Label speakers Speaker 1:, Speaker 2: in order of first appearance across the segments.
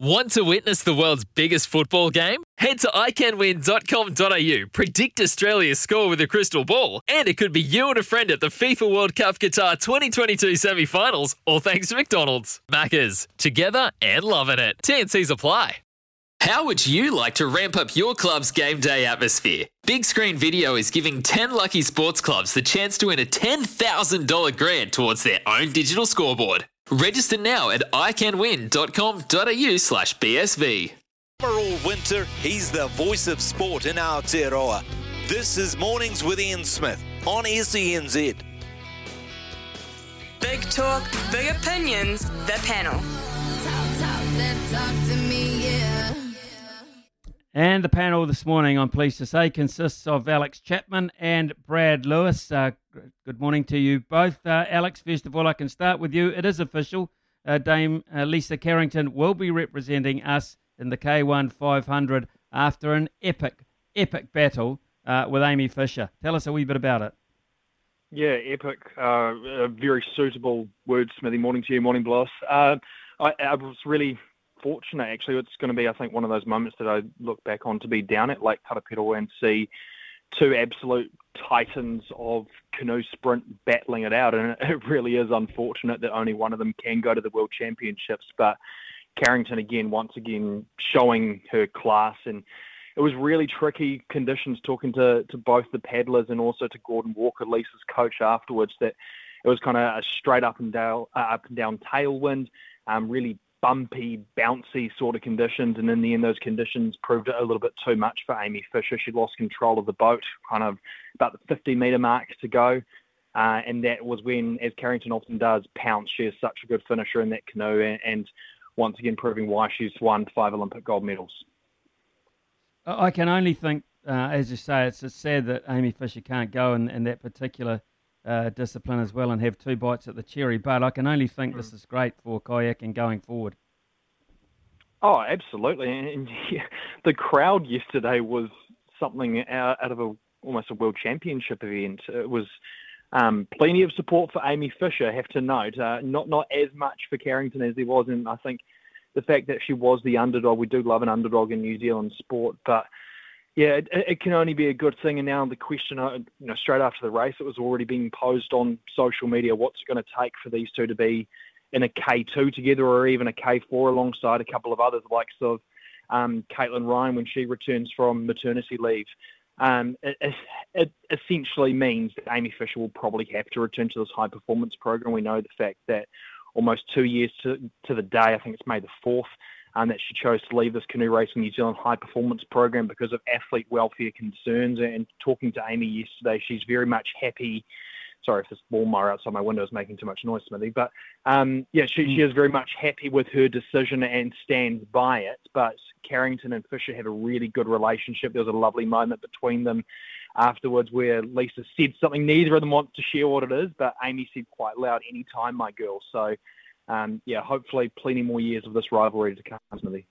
Speaker 1: Want to witness the world's biggest football game? Head to iCanWin.com.au, predict Australia's score with a crystal ball, and it could be you and a friend at the FIFA World Cup Qatar 2022 semi finals, all thanks to McDonald's. Maccas, together and loving it. TNC's apply. How would you like to ramp up your club's game day atmosphere? Big Screen Video is giving 10 lucky sports clubs the chance to win a $10,000 grant towards their own digital scoreboard. Register now at iCanWin.com.au slash BSV.
Speaker 2: For all winter, he's the voice of sport in Aotearoa. This is Mornings with Ian Smith on SENZ.
Speaker 3: Big talk, big opinions, the panel.
Speaker 4: And the panel this morning, I'm pleased to say, consists of Alex Chapman and Brad Lewis. Uh, good morning to you both. Uh, Alex, first of all, I can start with you. It is official. Uh, Dame uh, Lisa Carrington will be representing us in the K1 500 after an epic, epic battle uh, with Amy Fisher. Tell us a wee bit about it.
Speaker 5: Yeah, epic. Uh, a very suitable word, Smithy. Morning to you, morning, Bloss. I, I was really fortunate actually. It's going to be, I think, one of those moments that I look back on to be down at Lake Karapiro and see two absolute titans of canoe sprint battling it out. And it really is unfortunate that only one of them can go to the World Championships. But Carrington again, once again, showing her class and. It was really tricky conditions talking to, to both the paddlers and also to Gordon Walker, Lisa's coach, afterwards. That it was kind of a straight up and down, uh, up and down tailwind, um, really bumpy, bouncy sort of conditions. And in the end, those conditions proved a little bit too much for Amy Fisher. She lost control of the boat, kind of about the 50 metre mark to go. Uh, and that was when, as Carrington often does, pounce. She is such a good finisher in that canoe, and, and once again proving why she's won five Olympic gold medals.
Speaker 4: I can only think, uh, as you say, it's, sad that Amy Fisher can't go in, in that particular uh, discipline as well and have two bites at the cherry. But I can only think this is great for kayaking going forward.
Speaker 5: Oh, absolutely. And yeah, the crowd yesterday was something out, out of a almost a world championship event. It was um, plenty of support for Amy Fisher, I have to note. Uh, not not as much for Carrington as there was, and I think the fact that she was the underdog. We do love an underdog in New Zealand sport, but yeah, it, it, can only be a good thing. And now the question, uh, you know, straight after the race, it was already being posed on social media. What's it going to take for these two to be in a K2 together, or even a K4 alongside a couple of others, like of um, Caitlin Ryan when she returns from maternity leave? Um, it, it, essentially means that Amy Fisher will probably have to return to this high performance program. We know the fact that almost two years to, to the day, I think it's May the 4th, um, that she chose to leave this canoe racing New Zealand high performance program because of athlete welfare concerns. And talking to Amy yesterday, she's very much happy. Sorry if this lawnmower outside my window is making too much noise, Smithy. But um, yeah, she, she is very much happy with her decision and stands by it. But Carrington and Fisher have a really good relationship. There was a lovely moment between them afterwards where Lisa said something neither of them wants to share what it is, but Amy said quite loud, "Anytime, my girl." So um, yeah, hopefully plenty more years of this rivalry to come, Smithy.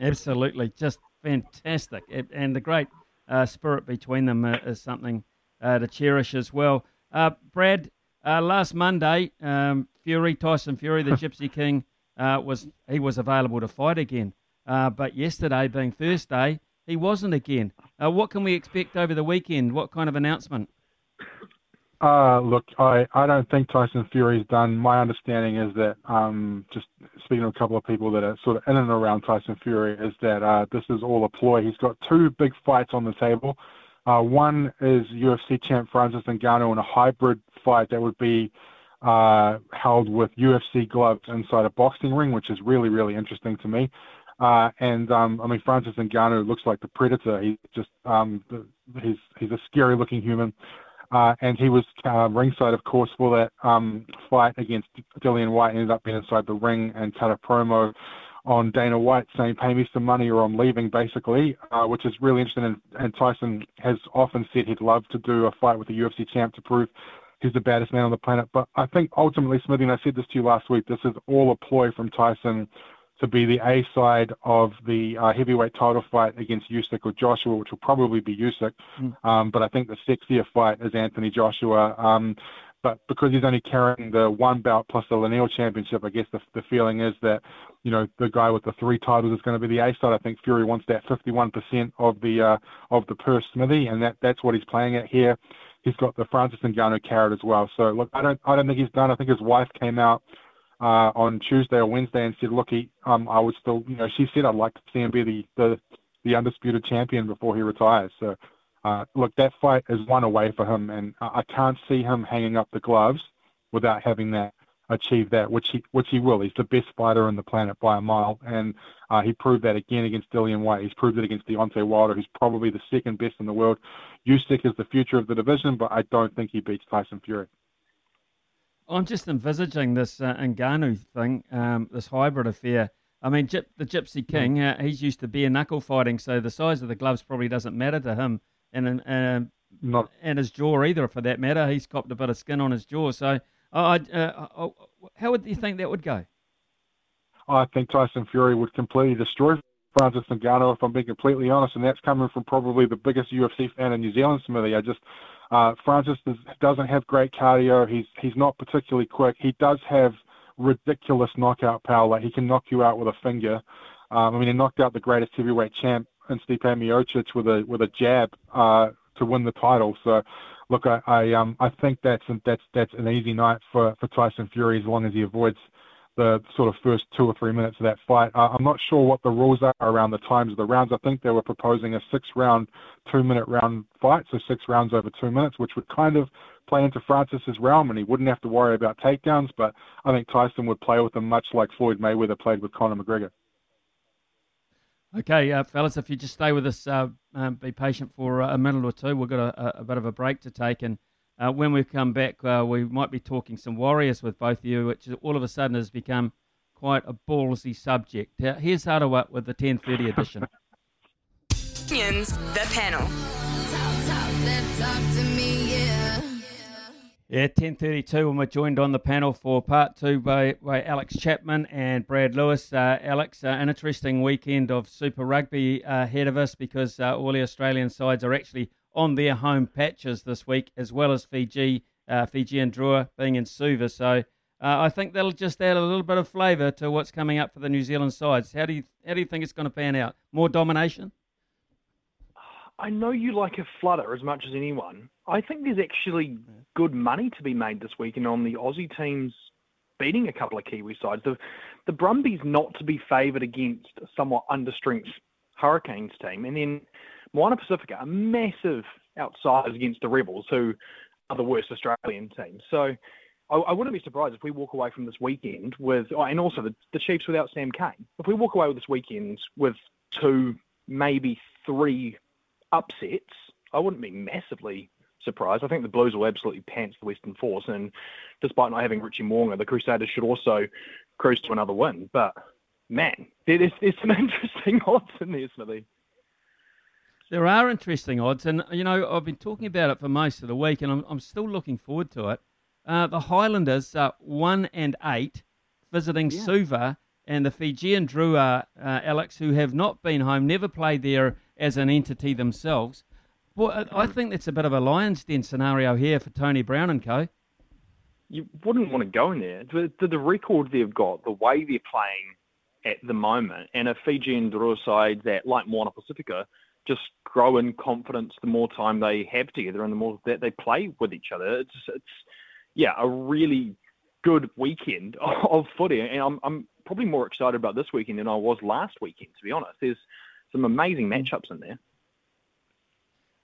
Speaker 4: Absolutely, just fantastic, and the great uh, spirit between them uh, is something uh, to cherish as well. Uh, Brad, uh, last Monday, um, Fury Tyson Fury, the Gypsy King, uh, was he was available to fight again, but yesterday, being Thursday, he wasn't again. what can we expect over the weekend? What kind of announcement?
Speaker 6: Uh, look, I, I don't think Tyson Fury's done. My understanding is that, um, just speaking to a couple of people that are sort of in and around Tyson Fury, is that uh, this is all a ploy. He's got two big fights on the table. Uh, one is UFC champ Francis Ngannou in a hybrid fight that would be uh, held with UFC gloves inside a boxing ring, which is really, really interesting to me. Uh, and um, I mean, Francis Ngannou looks like the predator. He's just um, he's he's a scary looking human. Uh, and he was uh, ringside, of course, for that um, fight against Dillian Whyte. Ended up being inside the ring and cut a promo on Dana White saying, "Pay me some money or I'm leaving," basically, uh, which is really interesting. And, and Tyson has often said he'd love to do a fight with a UFC champ to prove he's the baddest man on the planet. But I think ultimately, Smithy, and I said this to you last week, this is all a ploy from Tyson to be the A side of the uh, heavyweight title fight against Usyk or Joshua, which will probably be Usyk. Mm. Um, but I think the sexier fight is Anthony Joshua. Um, but because he's only carrying the one bout plus the Lineal Championship, I guess the, the feeling is that, you know, the guy with the three titles is going to be the A side. I think Fury wants that 51% of the uh, of the purse, Smithy, and that that's what he's playing at here. He's got the Francis Ngannou carrot as well. So look, I don't I don't think he's done. I think his wife came out uh, on Tuesday or Wednesday and said, look, he, um, I would still, you know, she said I'd like to see him be the the, the undisputed champion before he retires. So uh, look, that fight is one away for him, and I can't see him hanging up the gloves without having that achieve that, which he which he will. He's the best fighter on the planet by a mile, and uh, he proved that again against Dillian Whyte. He's proved it against Deontay Wilder, who's probably the second best in the world. Usyk is the future of the division, but I don't think he beats Tyson Fury.
Speaker 4: I'm just envisaging this uh, Ngannou thing, um, this hybrid affair. I mean, Gyp, the Gypsy King, uh, he's used to bare knuckle fighting, so the size of the gloves probably doesn't matter to him and and, Not. and his jaw either, for that matter. He's copped a bit of skin on his jaw. So, uh, uh, how would you think that would go?
Speaker 6: I think Tyson Fury would completely destroy Francis Ngannou, if I'm being completely honest, and that's coming from probably the biggest UFC fan in New Zealand, Smithy. I just uh, Francis does, doesn't have great cardio. He's he's not particularly quick. He does have ridiculous knockout power. Like he can knock you out with a finger. Um, I mean, he knocked out the greatest heavyweight champ and Stipe Miocic with a with a jab uh, to win the title. So, look, I, I um I think that's that's that's an easy night for for Tyson Fury as long as he avoids the sort of first two or three minutes of that fight. I'm not sure what the rules are around the times of the rounds. I think they were proposing a six-round, two-minute round fight, so six rounds over two minutes, which would kind of play into Francis's realm, and he wouldn't have to worry about takedowns. But I think Tyson would play with them much like Floyd Mayweather played with Conor McGregor.
Speaker 4: Okay, uh, fellas, if you just stay with us, uh, um, be patient for uh, a minute or two. We've got a, a, bit of a break to take, and uh, when we come back, uh, we might be talking some Warriors with both of you, which all of a sudden has become quite a ballsy subject. Uh, here's Harawa with the 10:30 edition.
Speaker 3: Opinions, the panel.
Speaker 4: Yeah, 10.32 and we're joined on the panel for part two by, by Alex Chapman and Brad Lewis. Uh, Alex, uh, an interesting weekend of Super Rugby uh, ahead of us because uh, all the Australian sides are actually on their home patches this week, as well as Fiji, uh, Fijian Drua being in Suva. So uh, I think that'll just add a little bit of flavour to what's coming up for the New Zealand sides. How do you, how do you think it's going to pan out? More domination?
Speaker 5: I know you like a flutter as much as anyone. I think there's actually good money to be made this weekend on the Aussie teams beating a couple of Kiwi sides. The the Brumbies not to be favoured against a somewhat understrength Hurricanes team, and then Moana Pacifica, a massive outsiders against the Rebels, who are the worst Australian team. So I, I, wouldn't be surprised if we walk away from this weekend with, oh, and also the, the Chiefs without Sam Cane. If we walk away with this weekend with two, maybe three upsets, I wouldn't be massively surprised. I think the Blues will absolutely pants the Western Force, and despite not having Richie Mo'unga, the Crusaders should also cruise to another win. But man, there's, there's some interesting odds in there, Smithy.
Speaker 4: There are interesting odds, and you know I've been talking about it for most of the week, and I'm, I'm still looking forward to it. Uh, the Highlanders are one and eight, visiting yeah. Suva, and the Fijian Drua, uh, Alex, who have not been home, never played there as an entity themselves. Well, I think that's a bit of a lion's den scenario here for Tony Brown and co.
Speaker 5: You wouldn't want to go in there. The, the record they've got, the way they're playing at the moment, and a Fijian Drua side that, like Moana Pacifica, just grow in confidence the more time they have together and the more that they play with each other. It's, it's yeah, a really good weekend of footy, and I'm, I'm probably more excited about this weekend than I was last weekend. To be honest, there's some amazing matchups in there.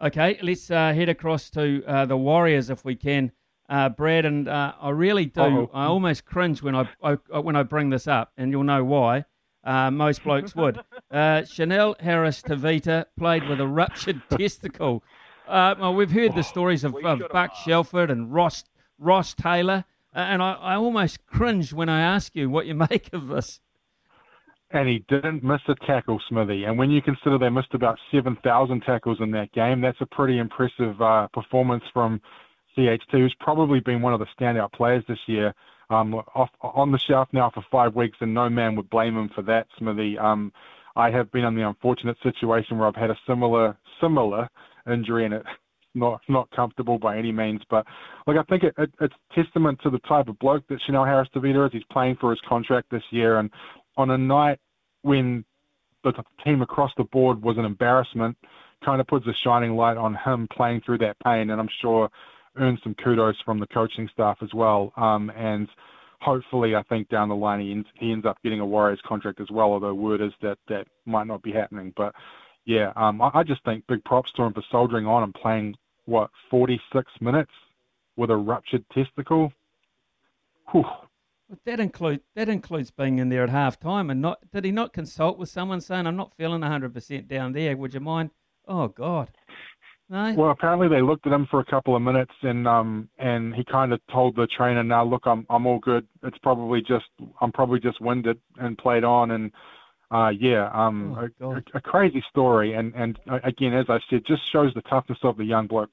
Speaker 4: Okay, let's uh, head across to uh, the Warriors if we can, uh, Brad. And uh, I really do. Oh. I almost cringe when I, I, when I bring this up, and you'll know why. Uh, most blokes would. Uh, Chanel Harris Tavita played with a ruptured testicle. well, we've heard the oh, stories of, of Buck Shelford and Ross Ross Taylor, and I, I almost cringe when I ask you what you make of this
Speaker 6: and he didn't miss a tackle, Smithy. And when you consider they missed about 7,000 tackles in that game, that's a pretty impressive uh, performance from CH2, who's probably been one of the standout players this year. Um, off, on the shelf now for five weeks, and no man would blame him for that, Smithy. Um, I have been in the unfortunate situation where I've had a similar similar injury, and it's not not comfortable by any means. But like I think it, it, it's testament to the type of bloke that Chanel Harris Tavita is. He's playing for his contract this year, and on a night when the team across the board was an embarrassment, kind of puts a shining light on him playing through that pain, and I'm sure earns some kudos from the coaching staff as well. Um, and hopefully, I think down the line he ends, he ends up getting a Warriors contract as well. Although word is that that might not be happening. But yeah, um, I, I just think big props to him for soldiering on and playing what 46 minutes with a ruptured testicle. Whew,
Speaker 4: that includes that includes being in there at half time and not did he not consult with someone saying I'm not feeling hundred percent down there, would you mind? Oh God. No?
Speaker 6: Well apparently they looked at him for a couple of minutes and um and he kinda told the trainer, Now look I'm I'm all good. It's probably just I'm probably just winded and played on and uh, yeah, um, oh, a, a, crazy story, and and again, as I said, just shows the toughness of the young bloke.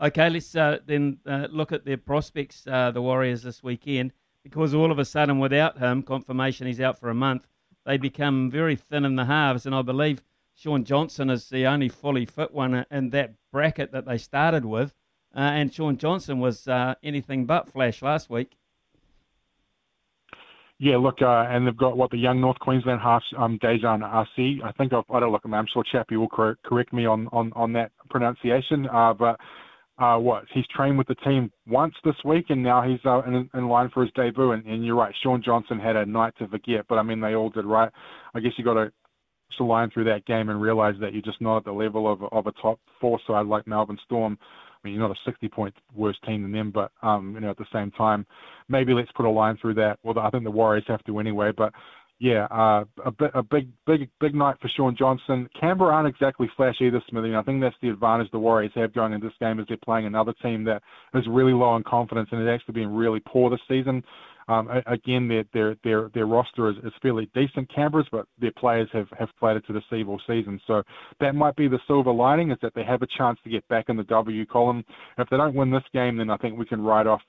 Speaker 4: Okay, let's uh, then uh, look at their prospects, uh, the Warriors this weekend, because all of a sudden, without him, confirmation he's out for a month, they become very thin in the halves. And I believe Shaun Johnson is the only fully fit one in that bracket that they started with. Uh, and Shaun Johnson was uh, anything but flash last week.
Speaker 6: Yeah, look, uh, and they've got what the young North Queensland half, um, Dejan RC. I think I've, I don't look. I'm sure Chappie will correct, correct me on, on, on that pronunciation. Uh, but uh, what he's trained with the team once this week, and now he's uh, in, in line for his debut. And, and you're right, Shaun Johnson had a night to forget, but I mean they all did right. I guess you got to line through that game and realize that you're just not at the level of of a top four side like Melbourne Storm. I mean, you're not a 60 point worse team than them, but um, you know, at the same time, maybe let's put a line through that. Well, I think the Warriors have to anyway, but yeah, uh, a, bit, a big, big, big night for Shaun Johnson. Canberra aren't exactly flashy either, Smithy. I think that's the advantage the Warriors have going in this game is they're playing another team that is really low in confidence and has actually been really poor this season. Um, again, their their their their roster is, is fairly decent, Canberra's, but their players have have played it to deceive all season. So that might be the silver lining is that they have a chance to get back in the W column. If they don't win this game, then I think we can write off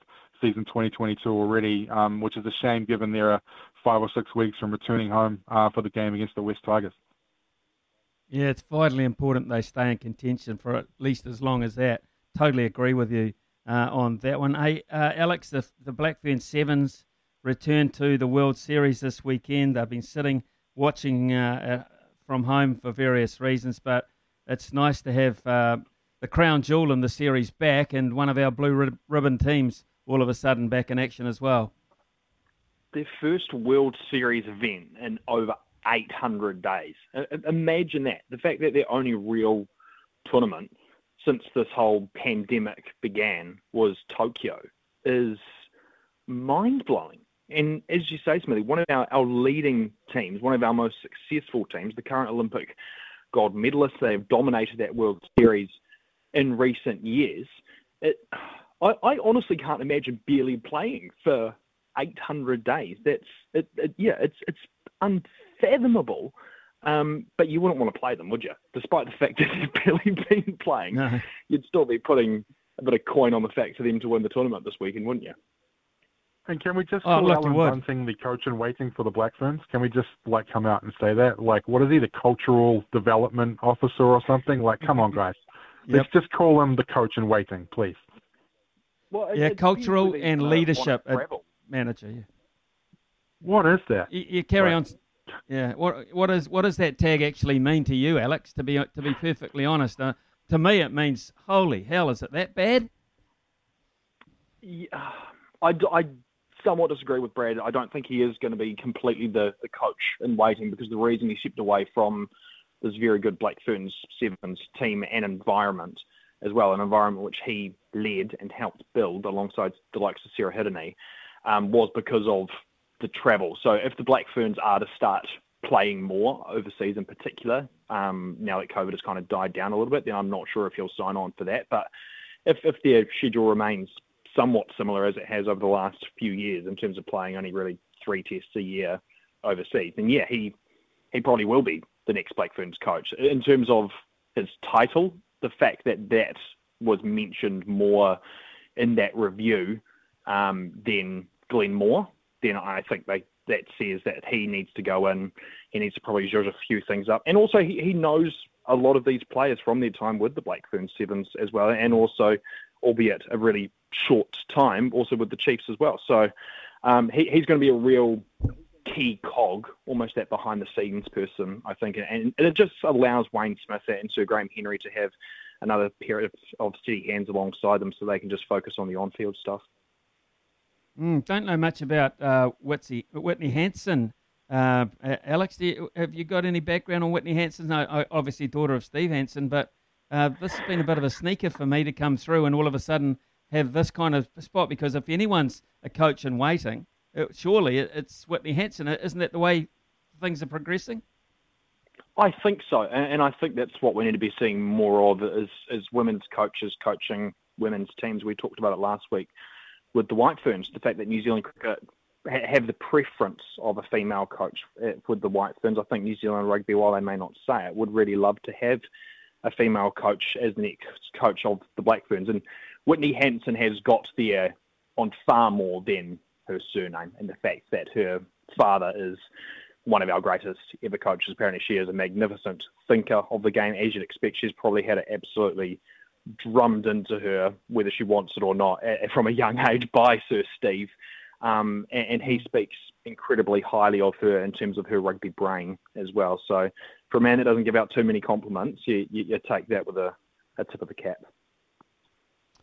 Speaker 6: season 2022 already, um, which is a shame given they're five or six weeks from returning home uh, for the game against the West Tigers.
Speaker 4: Yeah, it's vitally important they stay in contention for at least as long as that. Totally agree with you uh, on that one. Hey, uh, Alex, the, the Blackfern Sevens return to the World Series this weekend. They've been sitting watching uh, uh, from home for various reasons, but it's nice to have uh, the crown jewel in the series back and one of our blue ribbon teams all of a sudden back in action as well.
Speaker 5: Their first World Series event in over 800 days. Imagine that. The fact that their only real tournament since this whole pandemic began was Tokyo is mind blowing. And as you say, Smithy, one of our, our leading teams, one of our most successful teams, the current Olympic gold medalists, they have dominated that World Series in recent years. It, I, I honestly can't imagine barely playing for 800 days. That's it, it, yeah, it's it's unfathomable. Um, but you wouldn't want to play them, would you? Despite the fact that they've barely been playing, no. you'd still be putting a bit of coin on the fact for them to win the tournament this weekend, wouldn't you?
Speaker 6: And can we just oh, call Allan Bunting the coach in waiting for the Black Ferns? Can we just like come out and say that? Like, what is he, the cultural development officer or something? Like, come on, guys. Yep. Let's just call him the coach in waiting, please.
Speaker 4: Well, yeah, cultural and uh, leadership manager. Yeah.
Speaker 6: What is that?
Speaker 4: You, you carry right. on. Yeah. What what is what does that tag actually mean to you, Alex? To be to be perfectly honest, uh, to me it means holy hell. Is it that bad?
Speaker 5: Yeah, I, I somewhat disagree with Brad. I don't think he is going to be completely the, the coach in waiting because the reason he stepped away from this very good Black Ferns Sevens team and environment as well, an environment which he led and helped build alongside the likes of Sarah Hirini, um, was because of the travel. So if the Black Ferns are to start playing more overseas in particular, um, now that COVID has kind of died down a little bit, then I'm not sure if he'll sign on for that. But if, if their schedule remains somewhat similar as it has over the last few years in terms of playing only really three tests a year, overseas, And yeah, he he probably will be the next Black Ferns coach. In terms of his title, the fact that that was mentioned more in that review um, than Glenn Moore, then I think they, that says that he needs to go in. He needs to probably zhuzh a few things up, and also he, he knows a lot of these players from their time with the Black Ferns Sevens as well, and also, albeit a really short time, also with the Chiefs as well. So um, he, he's going to be a real key cog, almost that behind the scenes person, I think, and, and it just allows Wayne Smith and Sir Graham Henry to have another pair of, steady hands alongside them, so they can just focus on the on-field stuff.
Speaker 4: Mm, don't know much about uh, Whitney, Whitney Hansen. Uh, Alex, you, have you got any background on Whitney Hansen? No, obviously daughter of Steve Hansen, but uh, this has been a bit of a sneaker for me to come through and all of a sudden have this kind of spot because if anyone's a coach in waiting, it, surely it's Whitney Hansen. Isn't that the way things are progressing?
Speaker 5: I think so, and I think that's what we need to be seeing more of is, is women's coaches coaching women's teams. We talked about it last week with the White Ferns, the fact that New Zealand cricket have the preference of a female coach eh, with the White Ferns. I think New Zealand rugby, while they may not say it, would really love to have a female coach as the next coach of the Black Ferns. And Whitney Hansen has got there on far more than her surname and the fact that her father is one of our greatest ever coaches. Apparently, she is a magnificent thinker of the game. As you'd expect, she's probably had it absolutely drummed into her, whether she wants it or not, from a young age by Sir Steve. Um, and, and, he speaks incredibly highly of her in terms of her rugby brain as well. So, for a man that doesn't give out too many compliments, you, you, you take that with a, a, tip of the cap.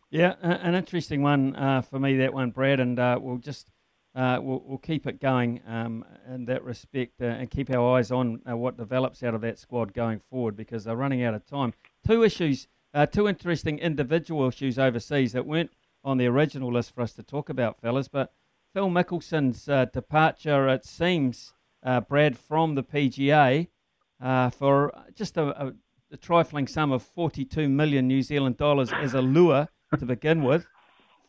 Speaker 4: Yeah, an interesting one uh, for me, that one, Brad, and uh, we'll just uh, we'll, we'll, keep it going um, in that respect uh, and keep our eyes on uh, what develops out of that squad going forward because they're running out of time. Two issues, uh, two interesting individual issues overseas that weren't on the original list for us to talk about, fellas, but Phil Mickelson's uh, departure, it seems, uh, Brad, from the PGA for just a, a, a trifling sum of 42 million New Zealand dollars as a lure to begin with.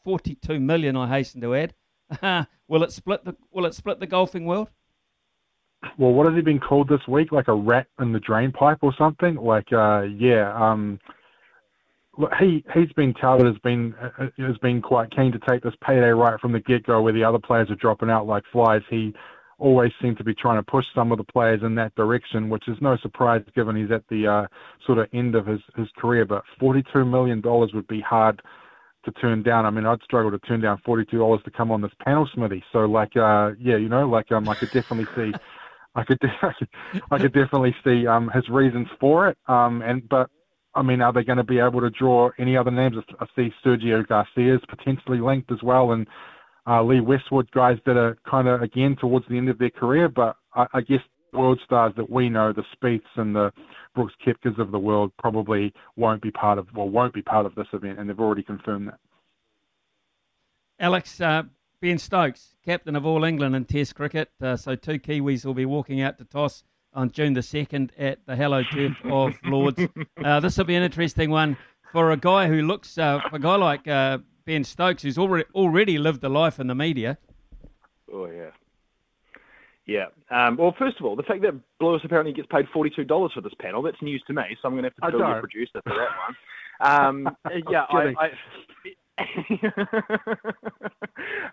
Speaker 4: 42 million, I hasten to add. will it split the Will it split the golfing world?
Speaker 6: Well, what has he been called this week? Like a rat in the drain pipe or something? Like, uh, yeah. Um, he he's been touted as been uh, has been quite keen to take this payday right from the get go, where the other players are dropping out like flies. He always seemed to be trying to push some of the players in that direction, which is no surprise given he's at the uh, sort of end of his, his career. But $42 million would be hard to turn down. I mean, I'd struggle to turn down $42 to come on this panel, Smithy. So, like, uh, yeah, you know, like, um, I could definitely see. I could, I could definitely see um, his reasons for it. Um, and but I mean, are they going to be able to draw any other names? I see Sergio Garcia is potentially linked as well, and uh, Lee Westwood guys that are kind of again towards the end of their career, but I, I guess world stars that we know, the Spieths and the Brooks Koepkas of the world, probably won't be part of well won't be part of this event, and they've already confirmed that.
Speaker 4: Alex uh, Ben Stokes, captain of all England in Test cricket, uh, so two Kiwis will be walking out to toss on June the second at the Hello Turf of Lords. Uh, this will be an interesting one for a guy who looks uh, a guy like uh, Ben Stokes, who's already already lived a life in the media.
Speaker 5: Oh yeah, yeah. Um, well, first of all, the fact that Lewis apparently gets paid forty-two dollars for this panel that's news to me. So I'm going to have to bill your producer for that one. Um, yeah, I, I,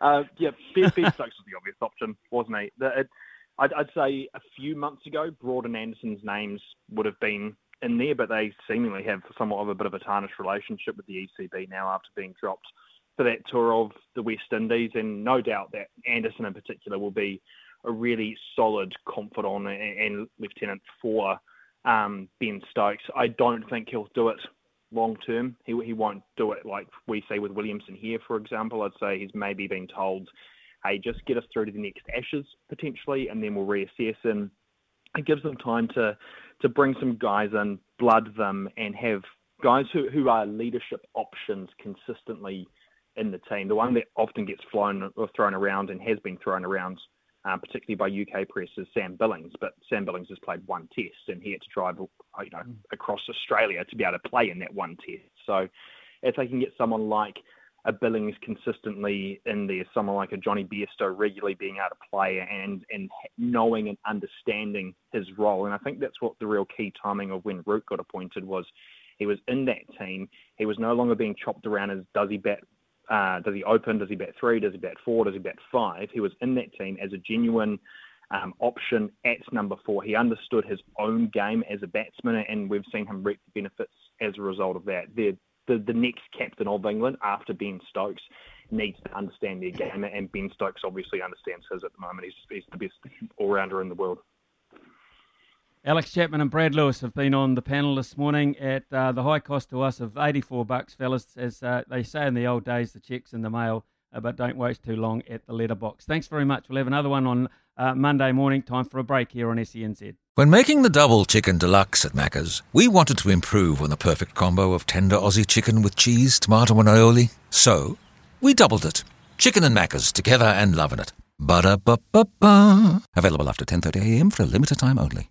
Speaker 5: uh, yeah, Ben, ben Stokes was the obvious option, wasn't he? The, it, I'd, I'd, say a few months ago, Broad and Anderson's names would have been in there, but they seemingly have somewhat of a bit of a tarnished relationship with the ECB now after being dropped for that tour of the West Indies, and no doubt that Anderson in particular will be a really solid confidant and, and lieutenant for um, Ben Stokes. I don't think he'll do it long term. He, he won't do it like we say with Williamson here, for example. I'd say he's maybe been told, hey, just get us through to the next Ashes potentially, and then we'll reassess. And it gives them time to to bring some guys in, blood them, and have guys who, who are leadership options consistently in the team. The one that often gets flown or thrown around and has been thrown around, um, particularly by UK press, is Sam Billings. But Sam Billings has played one test and he had to drive, you know, across Australia to be able to play in that one test. So if they can get someone like a Billings consistently in there, someone like a Jonny Bairstow regularly being able to play and and knowing and understanding his role. And I think that's what the real key timing of when Root got appointed was. He was in that team. He was no longer being chopped around as does he bat, uh, does he open, does he bat three, does he bat four, does he bat five. He was in that team as a genuine um, option at number four. He understood his own game as a batsman, and we've seen him reap the benefits as a result of that. The, the, the next captain of England after Ben Stokes needs to understand their game, and Ben Stokes obviously understands his at the moment. He's, he's the best all rounder in the world.
Speaker 4: Alex Chapman and Brad Lewis have been on the panel this morning at uh, the high cost to us of 84 bucks, fellas. As uh, they say in the old days, the checks in the mail, uh, but don't waste too long at the letterbox. Thanks very much. We'll have another one on uh, Monday morning. Time for a break here on SENZ.
Speaker 7: When making the double chicken deluxe at Macca's, we wanted to improve on the perfect combo of tender Aussie chicken with cheese, tomato, and aioli. So, we doubled it. Chicken and Macca's together and loving it. Ba-da-ba-ba-ba. Available after 10.30am for a limited time only.